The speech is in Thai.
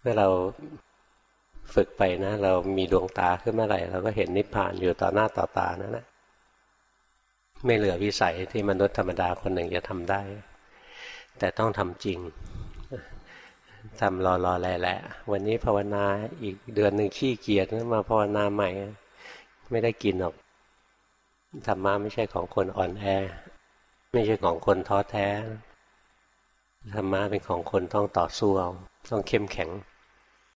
เมื่อเราฝึกไปนะ เรามีดวงตาขึ้นเมื่อไหร่เราก็เห็นนิพพานอยู่ต่อหน้าต่อตานั่นแหละไม่เหลือวิสัยที่มนุษย์ธรรมดาคนหนึ่งจะทำได้ แต่ต้องทำจริงทำรอรอแหละ วันนี้ภาวนาอีกเดือนหนึ่งขี้เกียจมาภาวนาใหม่ ไม่ได้กินหรอกธรรมะไม่ใช่ของคนอ่อนแอ ไม่ใช่ของคนท้อแท้ธรรมะเป็นของคนต้องต่อสู้เอา ต้องเข้มแข็ง